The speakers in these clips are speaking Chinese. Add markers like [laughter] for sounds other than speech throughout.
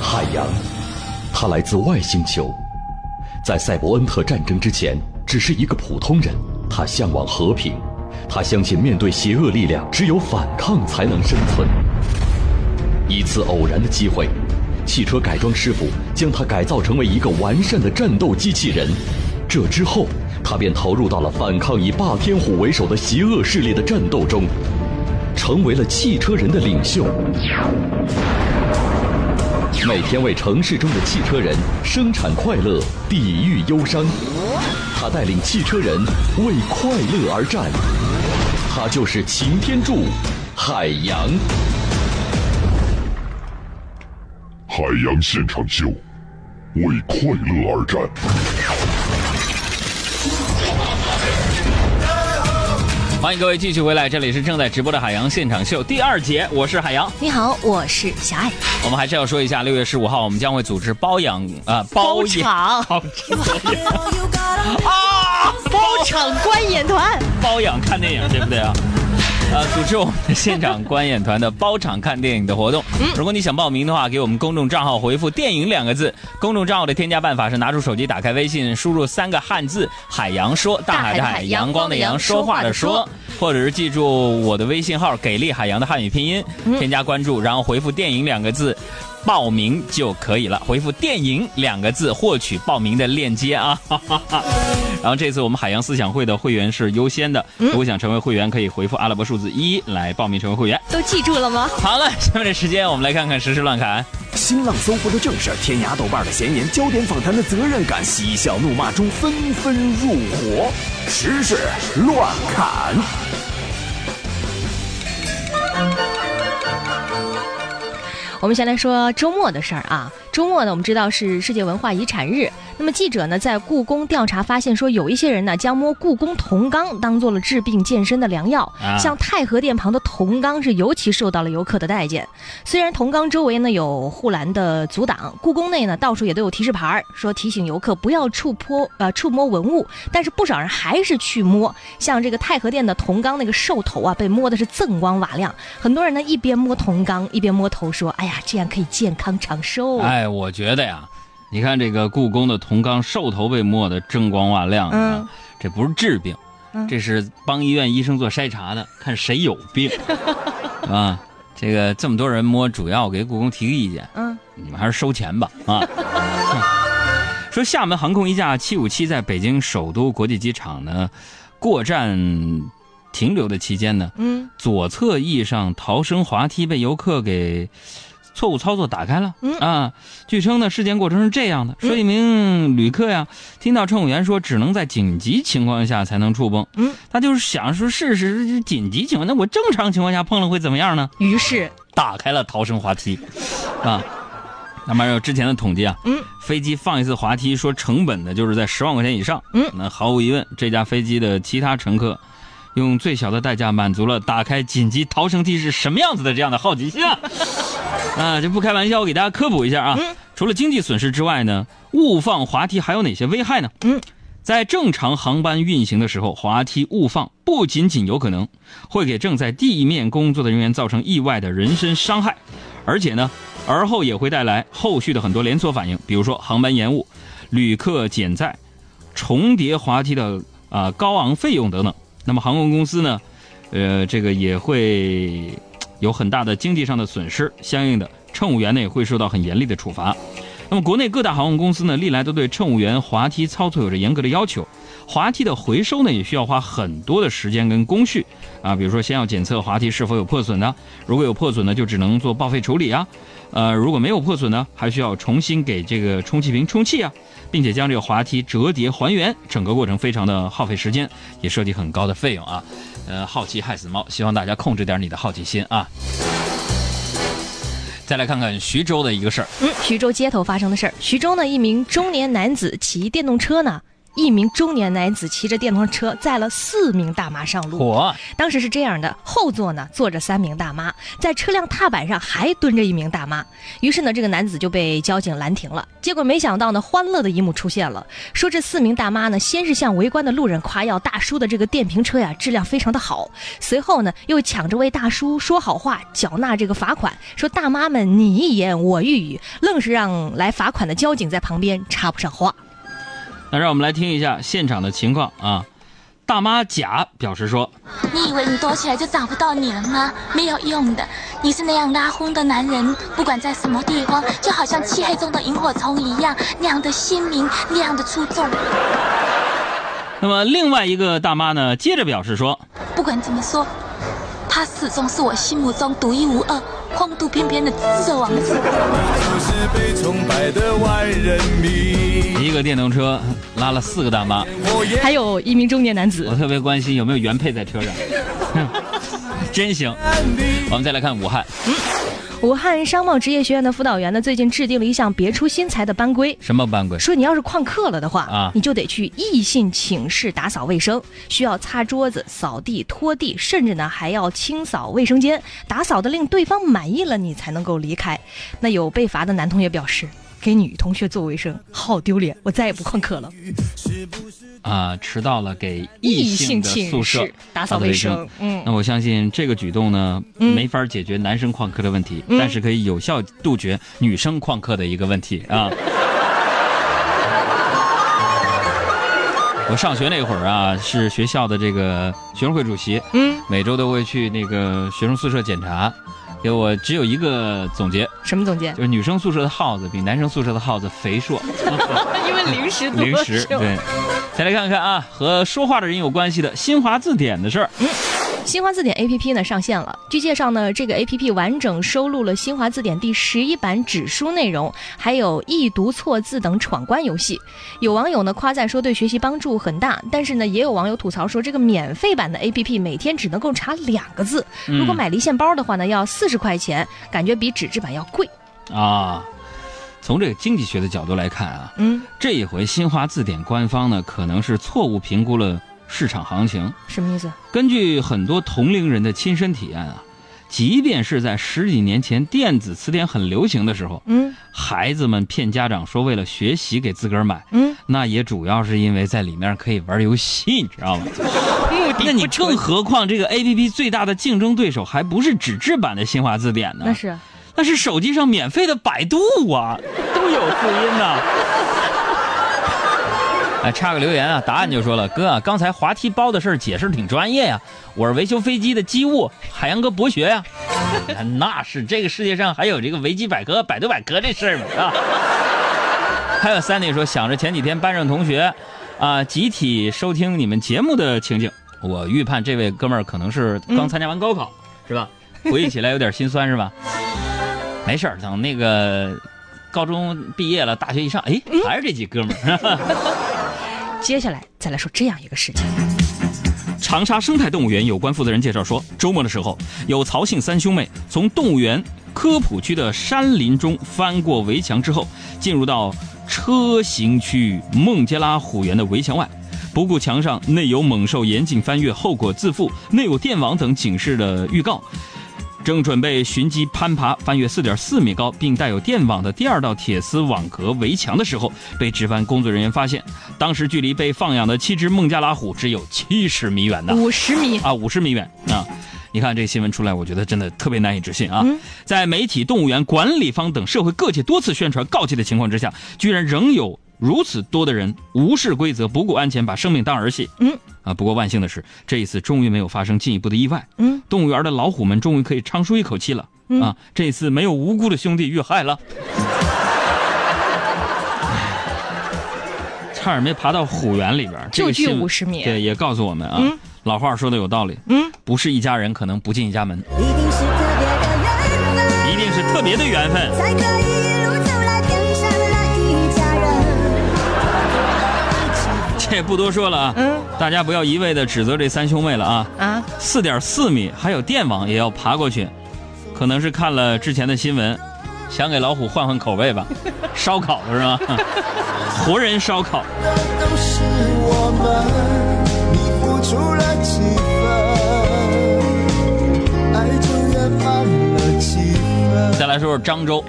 海洋，他来自外星球，在赛博恩特战争之前，只是一个普通人。他向往和平，他相信面对邪恶力量，只有反抗才能生存。一次偶然的机会，汽车改装师傅将他改造成为一个完善的战斗机器人。这之后，他便投入到了反抗以霸天虎为首的邪恶势力的战斗中，成为了汽车人的领袖。每天为城市中的汽车人生产快乐，抵御忧伤。他带领汽车人为快乐而战。他就是擎天柱，海洋。海洋现场秀，为快乐而战。欢迎各位继续回来，这里是正在直播的海洋现场秀第二节，我是海洋。你好，我是小爱。我们还是要说一下，六月十五号我们将会组织包养啊包场 [laughs] 包 [laughs] 啊包场观演团包养看电影，对不对啊？呃，组织我们的现场观演团的包场看电影的活动。如果你想报名的话，给我们公众账号回复“电影”两个字。公众账号的添加办法是拿出手机，打开微信，输入三个汉字“海洋说”，大海的海，阳光的阳，说话的说，或者是记住我的微信号“给力海洋”的汉语拼音，添加关注，然后回复“电影”两个字。报名就可以了，回复“电影”两个字获取报名的链接啊。[laughs] 然后这次我们海洋思想会的会员是优先的，如果想成为会员，可以回复阿拉伯数字一来报名成为会员。都记住了吗？好了，下面的时间我们来看看时事乱侃。新浪搜狐的正事，天涯豆瓣的闲言，焦点访谈的责任感，嬉笑怒骂中纷纷入伙。时事乱侃。我们先来说周末的事儿啊。周末呢，我们知道是世界文化遗产日。那么记者呢，在故宫调查发现，说有一些人呢，将摸故宫铜缸当做了治病健身的良药。像太和殿旁的铜缸是尤其受到了游客的待见。虽然铜缸周围呢有护栏的阻挡，故宫内呢到处也都有提示牌儿，说提醒游客不要触摸呃触摸文物。但是不少人还是去摸。像这个太和殿的铜缸那个兽头啊，被摸的是锃光瓦亮。很多人呢一边摸铜缸一边摸头，说：“哎呀，这样可以健康长寿。”哎，我觉得呀。你看这个故宫的铜缸兽头被摸得锃光瓦亮的，这不是治病，这是帮医院医生做筛查的，看谁有病 [laughs] 啊。这个这么多人摸，主要给故宫提个意见，嗯，你们还是收钱吧啊。[laughs] 说厦门航空一架757在北京首都国际机场呢过站停留的期间呢，嗯，左侧翼上逃生滑梯被游客给。错误操作打开了，啊，据称呢，事件过程是这样的：说一名旅客呀，听到乘务员说只能在紧急情况下才能触碰，嗯，他就是想说试试紧急情况，那我正常情况下碰了会怎么样呢？于是。打开了逃生滑梯，[laughs] 啊，那么有之前的统计啊，嗯，飞机放一次滑梯说成本呢就是在十万块钱以上，嗯，那毫无疑问，这架飞机的其他乘客。用最小的代价满足了打开紧急逃生梯是什么样子的这样的好奇心啊！[laughs] 啊，这不开玩笑，我给大家科普一下啊。除了经济损失之外呢，误放滑梯还有哪些危害呢？嗯，在正常航班运行的时候，滑梯误放不仅仅有可能会给正在地面工作的人员造成意外的人身伤害，而且呢，而后也会带来后续的很多连锁反应，比如说航班延误、旅客减载、重叠滑梯的啊高昂费用等等。那么航空公司呢，呃，这个也会有很大的经济上的损失，相应的乘务员呢也会受到很严厉的处罚。那么国内各大航空公司呢，历来都对乘务员滑梯操作有着严格的要求，滑梯的回收呢也需要花很多的时间跟工序啊，比如说先要检测滑梯是否有破损呢，如果有破损呢，就只能做报废处理啊，呃，如果没有破损呢，还需要重新给这个充气瓶充气啊。并且将这个滑梯折叠还原，整个过程非常的耗费时间，也涉及很高的费用啊。呃，好奇害死猫，希望大家控制点你的好奇心啊。再来看看徐州的一个事儿，嗯，徐州街头发生的事儿。徐州呢，一名中年男子骑电动车呢，一名中年男子骑着电动车载了四名大妈上路。嚯，当时是这样的，后座呢坐着三名大妈，在车辆踏板上还蹲着一名大妈。于是呢，这个男子就被交警拦停了。结果没想到呢，欢乐的一幕出现了，说这四名大妈呢，先是向围观的路人夸耀大叔的这个电瓶车呀质量非常的好，随后呢又抢着为大叔说好话，缴纳这个罚款，说大妈们你一言我一语，愣是让来罚款的交警在旁边插不上话。那让我们来听一下现场的情况啊。大妈甲表示说：“你以为你躲起来就找不到你了吗？没有用的，你是那样拉轰的男人，不管在什么地方，就好像漆黑中的萤火虫一样，那样的鲜明，那样的出众。”那么另外一个大妈呢，接着表示说：“不管怎么说，他始终是我心目中独一无二。”风度翩翩的紫色王子，一个电动车拉了四个大妈，还有一名中年男子。我特别关心有没有原配在车上，[laughs] 真行。我们再来看武汉。武汉商贸职业学院的辅导员呢，最近制定了一项别出心裁的班规。什么班规？说你要是旷课了的话啊，你就得去异性寝室打扫卫生，需要擦桌子、扫地、拖地，甚至呢还要清扫卫生间，打扫的令对方满意了，你才能够离开。那有被罚的男同学表示。给女同学做卫生，好丢脸！我再也不旷课了。啊，迟到了给异性的宿舍打扫卫生。嗯，那我相信这个举动呢，没法解决男生旷课的问题，但是可以有效杜绝女生旷课的一个问题啊。[laughs] 我上学那会儿啊，是学校的这个学生会主席，嗯，每周都会去那个学生宿舍检查。给我只有一个总结，什么总结？就是女生宿舍的耗子比男生宿舍的耗子肥硕，[laughs] 因为零食零食对。再来看看啊，和说话的人有关系的新华字典的事儿。新华字典 APP 呢上线了。据介绍呢，这个 APP 完整收录了新华字典第十一版纸书内容，还有易读错字等闯关游戏。有网友呢夸赞说对学习帮助很大，但是呢也有网友吐槽说这个免费版的 APP 每天只能够查两个字，如果买离线包的话呢要四十块钱，感觉比纸质版要贵。啊，从这个经济学的角度来看啊，嗯，这一回新华字典官方呢可能是错误评估了。市场行情什么意思？根据很多同龄人的亲身体验啊，即便是在十几年前电子词典很流行的时候，嗯，孩子们骗家长说为了学习给自个儿买，嗯，那也主要是因为在里面可以玩游戏，你知道吗？[laughs] 那你更何况这个 A P P 最大的竞争对手还不是纸质版的新华字典呢？那是，那是手机上免费的百度啊，都有字音呢。哎，[laughs] 插个留言啊！答案就说了，哥，刚才滑梯包的事儿解释挺专业呀。我是维修飞机的机务，海洋哥博学呀。[laughs] 那是这个世界上还有这个维基百科、百度百科这事儿吗？啊。还有 Sandy 说，想着前几天班上同学，啊，集体收听你们节目的情景，我预判这位哥们儿可能是刚参加完高考，是吧？回忆起来有点心酸，是吧？[laughs] 没事儿，等那个高中毕业了，大学一上，哎，还是这几哥们儿。接下来再来说这样一个事情。长沙生态动物园有关负责人介绍说，周末的时候，有曹姓三兄妹从动物园科普区的山林中翻过围墙之后，进入到车行区孟加拉虎园的围墙外，不顾墙上内有猛兽严禁翻越，后果自负，内有电网等警示的预告。正准备寻机攀爬翻越四点四米高并带有电网的第二道铁丝网格围墙的时候，被值班工作人员发现。当时距离被放养的七只孟加拉虎只有七十米远呢，五十米啊，五十米远啊！你看这新闻出来，我觉得真的特别难以置信啊！在媒体、动物园管理方等社会各界多次宣传告诫的情况之下，居然仍有。如此多的人无视规则、不顾安全，把生命当儿戏。嗯，啊，不过万幸的是，这一次终于没有发生进一步的意外。嗯，动物园的老虎们终于可以长舒一口气了。啊，这次没有无辜的兄弟遇害了。差点没爬到虎园里边。就距五十米。对，也告诉我们啊，老话说的有道理。嗯，不是一家人，可能不进一家门。一定是特别的缘分。一定是特别的缘分。才可以。也不多说了啊，嗯，大家不要一味的指责这三兄妹了啊。啊，四点四米还有电网也要爬过去，可能是看了之前的新闻，想给老虎换换口味吧，[laughs] 烧烤是吗？[laughs] 活人烧烤。都是我们，你付出了来说说漳州，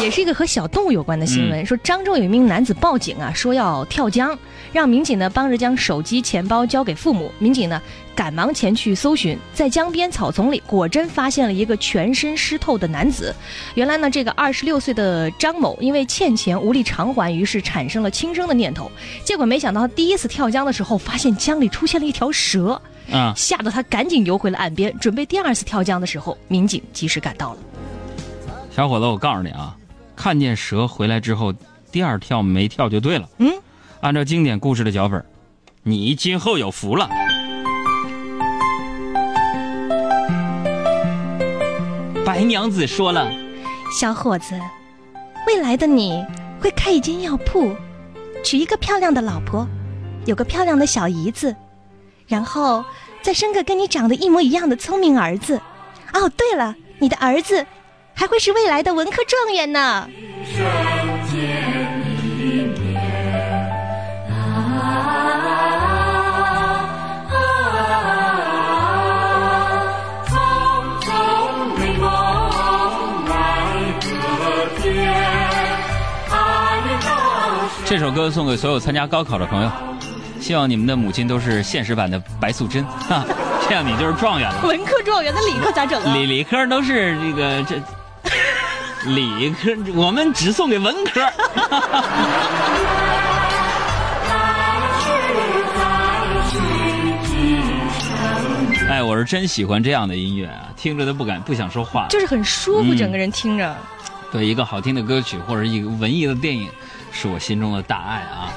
也是一个和小动物有关的新闻，说漳州有一名男子报警啊，说要跳江，让民警呢帮着将手机、钱包交给父母。民警呢赶忙前去搜寻，在江边草丛里果真发现了一个全身湿透的男子。原来呢，这个二十六岁的张某因为欠钱无力偿还，于是产生了轻生的念头。结果没想到他第一次跳江的时候，发现江里出现了一条蛇，啊、吓得他赶紧游回了岸边。准备第二次跳江的时候，民警及时赶到了。小伙子，我告诉你啊，看见蛇回来之后，第二跳没跳就对了。嗯，按照经典故事的脚本，你今后有福了。白娘子说了，小伙子，未来的你会开一间药铺，娶一个漂亮的老婆，有个漂亮的小姨子，然后再生个跟你长得一模一样的聪明儿子。哦，对了，你的儿子还会是未来的文科状元呢。这首歌送给所有参加高考的朋友，希望你们的母亲都是现实版的白素贞，啊，[laughs] 这样你就是状元了。文科状元，那理科咋整啊？理理科都是这个这，理科我们只送给文科。[laughs] 哎，我是真喜欢这样的音乐啊，听着都不敢不想说话。就是很舒服，嗯整个人听着。对一个好听的歌曲或者一个文艺的电影，是我心中的大爱啊。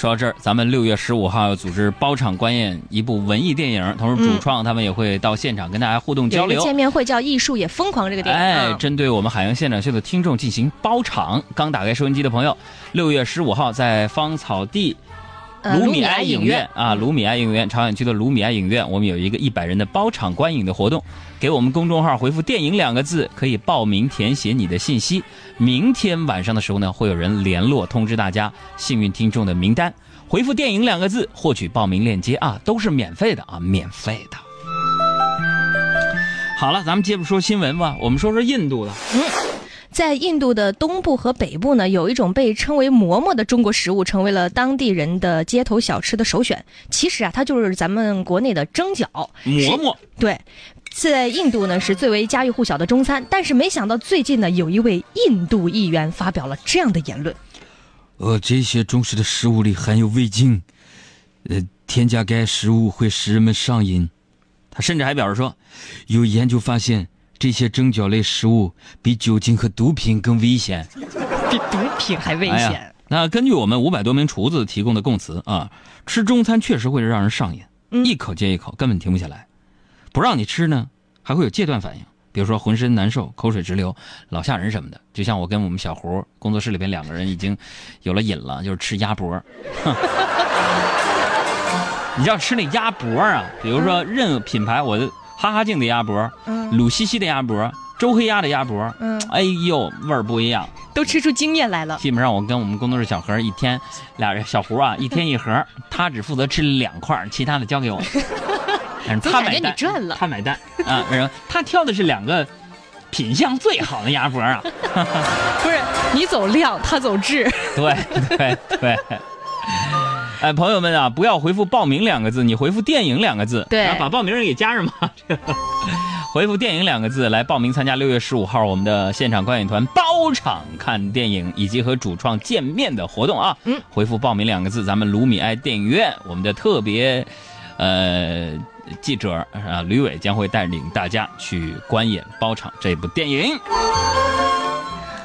说到这儿，咱们六月十五号要组织包场观演一部文艺电影，同时主创他们也会到现场跟大家互动交流。见面会叫《艺术也疯狂》这个电影哎，啊。针对我们海洋现场秀的听众进行包场。刚打开收音机的朋友，六月十五号在芳草地呃卢米埃影影院啊，卢米埃影院朝阳区的卢米埃影院，我们有一个一百人的包场观影的活动。给我们公众号回复“电影”两个字，可以报名填写你的信息。明天晚上的时候呢，会有人联络通知大家幸运听众的名单。回复“电影”两个字，获取报名链接啊，都是免费的啊，免费的。好了，咱们接着说新闻吧。我们说说印度的。在印度的东部和北部呢，有一种被称为馍馍的中国食物，成为了当地人的街头小吃的首选。其实啊，它就是咱们国内的蒸饺。馍馍对，在印度呢是最为家喻户晓的中餐，但是没想到最近呢，有一位印度议员发表了这样的言论。呃，这些中式的食物里含有味精，呃，添加该食物会使人们上瘾。他甚至还表示说，有研究发现，这些蒸饺类食物比酒精和毒品更危险。比毒品还危哎，那根据我们五百多名厨子提供的供词啊，吃中餐确实会让人上瘾，嗯一口接一口，根本停不下来。不让你吃呢，还会有戒断反应，比如说浑身难受、口水直流、老吓人什么的。就像我跟我们小胡工作室里边两个人已经有了瘾了，就是吃鸭脖。哼 [laughs] 你要吃那鸭脖啊，比如说任品牌，我的哈哈镜的鸭脖，嗯鲁西西的鸭脖，周黑鸭的鸭脖，嗯，哎呦，味儿不一样。都吃出经验来了。基本上我跟我们工作室小何一天，俩人小胡啊，[laughs] 一天一盒，他只负责吃两块，其他的交给我。[laughs] 但是他买单，你赚了他买单啊，然后他挑的是两个品相最好的鸭脖啊，[laughs] 不是你走量，他走质。对对对。哎，朋友们啊，不要回复“报名”两个字，你回复“电影”两个字，对把报名人给加上吧。这 [laughs] 个回复“电影”两个字来报名参加六月十五号我们的现场观影团包场看电影以及和主创见面的活动啊。嗯，回复“报名”两个字，咱们卢米埃电影院我们的特别呃记者啊吕伟将会带领大家去观演包场这部电影。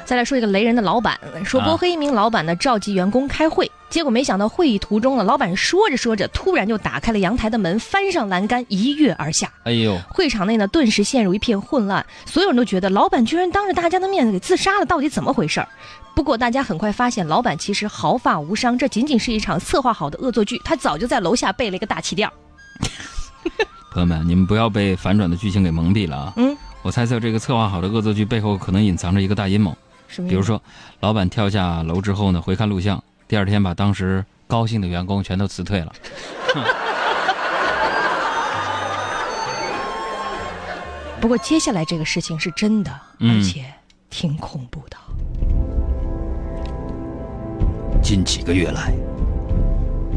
再来说一个雷人的老板，说啊波黑一名老板呢召集员工开会，结果没想到会议途中呢，老板说着说着，突然就打开了阳台的门，翻上栏杆，一跃而下。哎呦，会场内呢顿时陷入一片混乱，所有人都觉得老板居然当着大家的面子给自杀了，到底怎么回事儿？不过大家很快发现，老板其实毫发无伤，这仅仅是一场策划好的恶作剧，他早就在楼下备了一个大气垫儿。朋友们，你们不要被反转的剧情给蒙蔽了啊！嗯，我猜测这个策划好的恶作剧背后可能隐藏着一个大阴谋。比如说，老板跳下楼之后呢，回看录像，第二天把当时高兴的员工全都辞退了。[laughs] 不过接下来这个事情是真的，嗯而且挺恐怖的。近几个月来，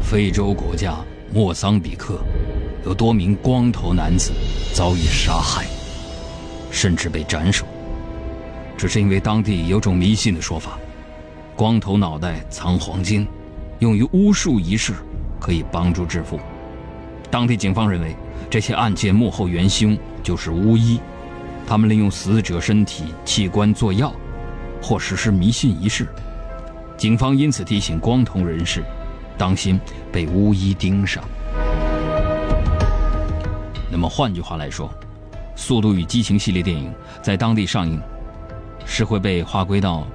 非洲国家莫桑比克有多名光头男子遭遇杀害，甚至被斩首。只是因为当地有种迷信的说法，光头脑袋藏黄金，用于巫术仪式，可以帮助致富。当地警方认为，这些案件幕后元凶就是巫医，他们利用死者身体器官做药，或实施迷信仪式。警方因此提醒光头人士，当心被巫医盯上。那么换句话来说，《速度与激情》系列电影在当地上映，是会被划归到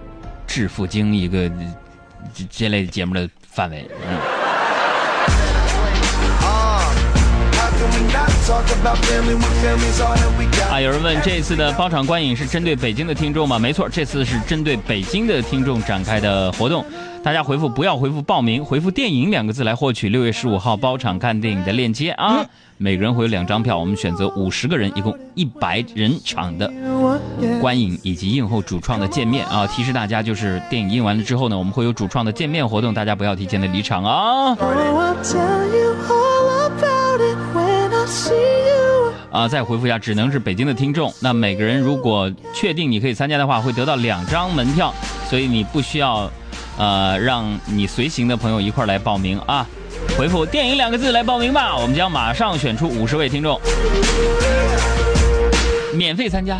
致富经一个这这类节目的范围。啊，有人问这次的包场观影是针对北京的听众吗？没错，这次是针对北京的听众展开的活动。大家回复不要回复报名，回复“电影”两个字来获取六月十五号包场看电影的链接啊！[laughs] 每个人会有两张票，我们选择五十个人，一共一百人场的观影以及映后主创的见面啊！提示大家，就是电影映完了之后呢，我们会有主创的见面活动，大家不要提前的离场啊！啊，再回复一下，只能是北京的听众。那每个人如果确定你可以参加的话，会得到两张门票，所以你不需要，呃，让你随行的朋友一块来报名啊。回复“电影”两个字来报名吧，我们将马上选出五十位听众，免费参加。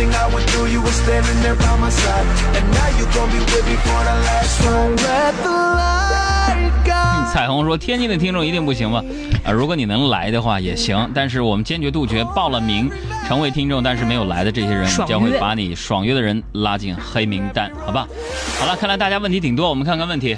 Everything I went through, you were standing there by my side. And now you gon' be with me for the last one. Let the light guide. 彩虹说：“天津的听众一定不行吧？啊，如果你能来的话也行，但是我们坚决杜绝报了名成为听众但是没有来的这些人，我们将会把你爽约的人拉进黑名单，好吧？好了，看来大家问题挺多，我们看看问题。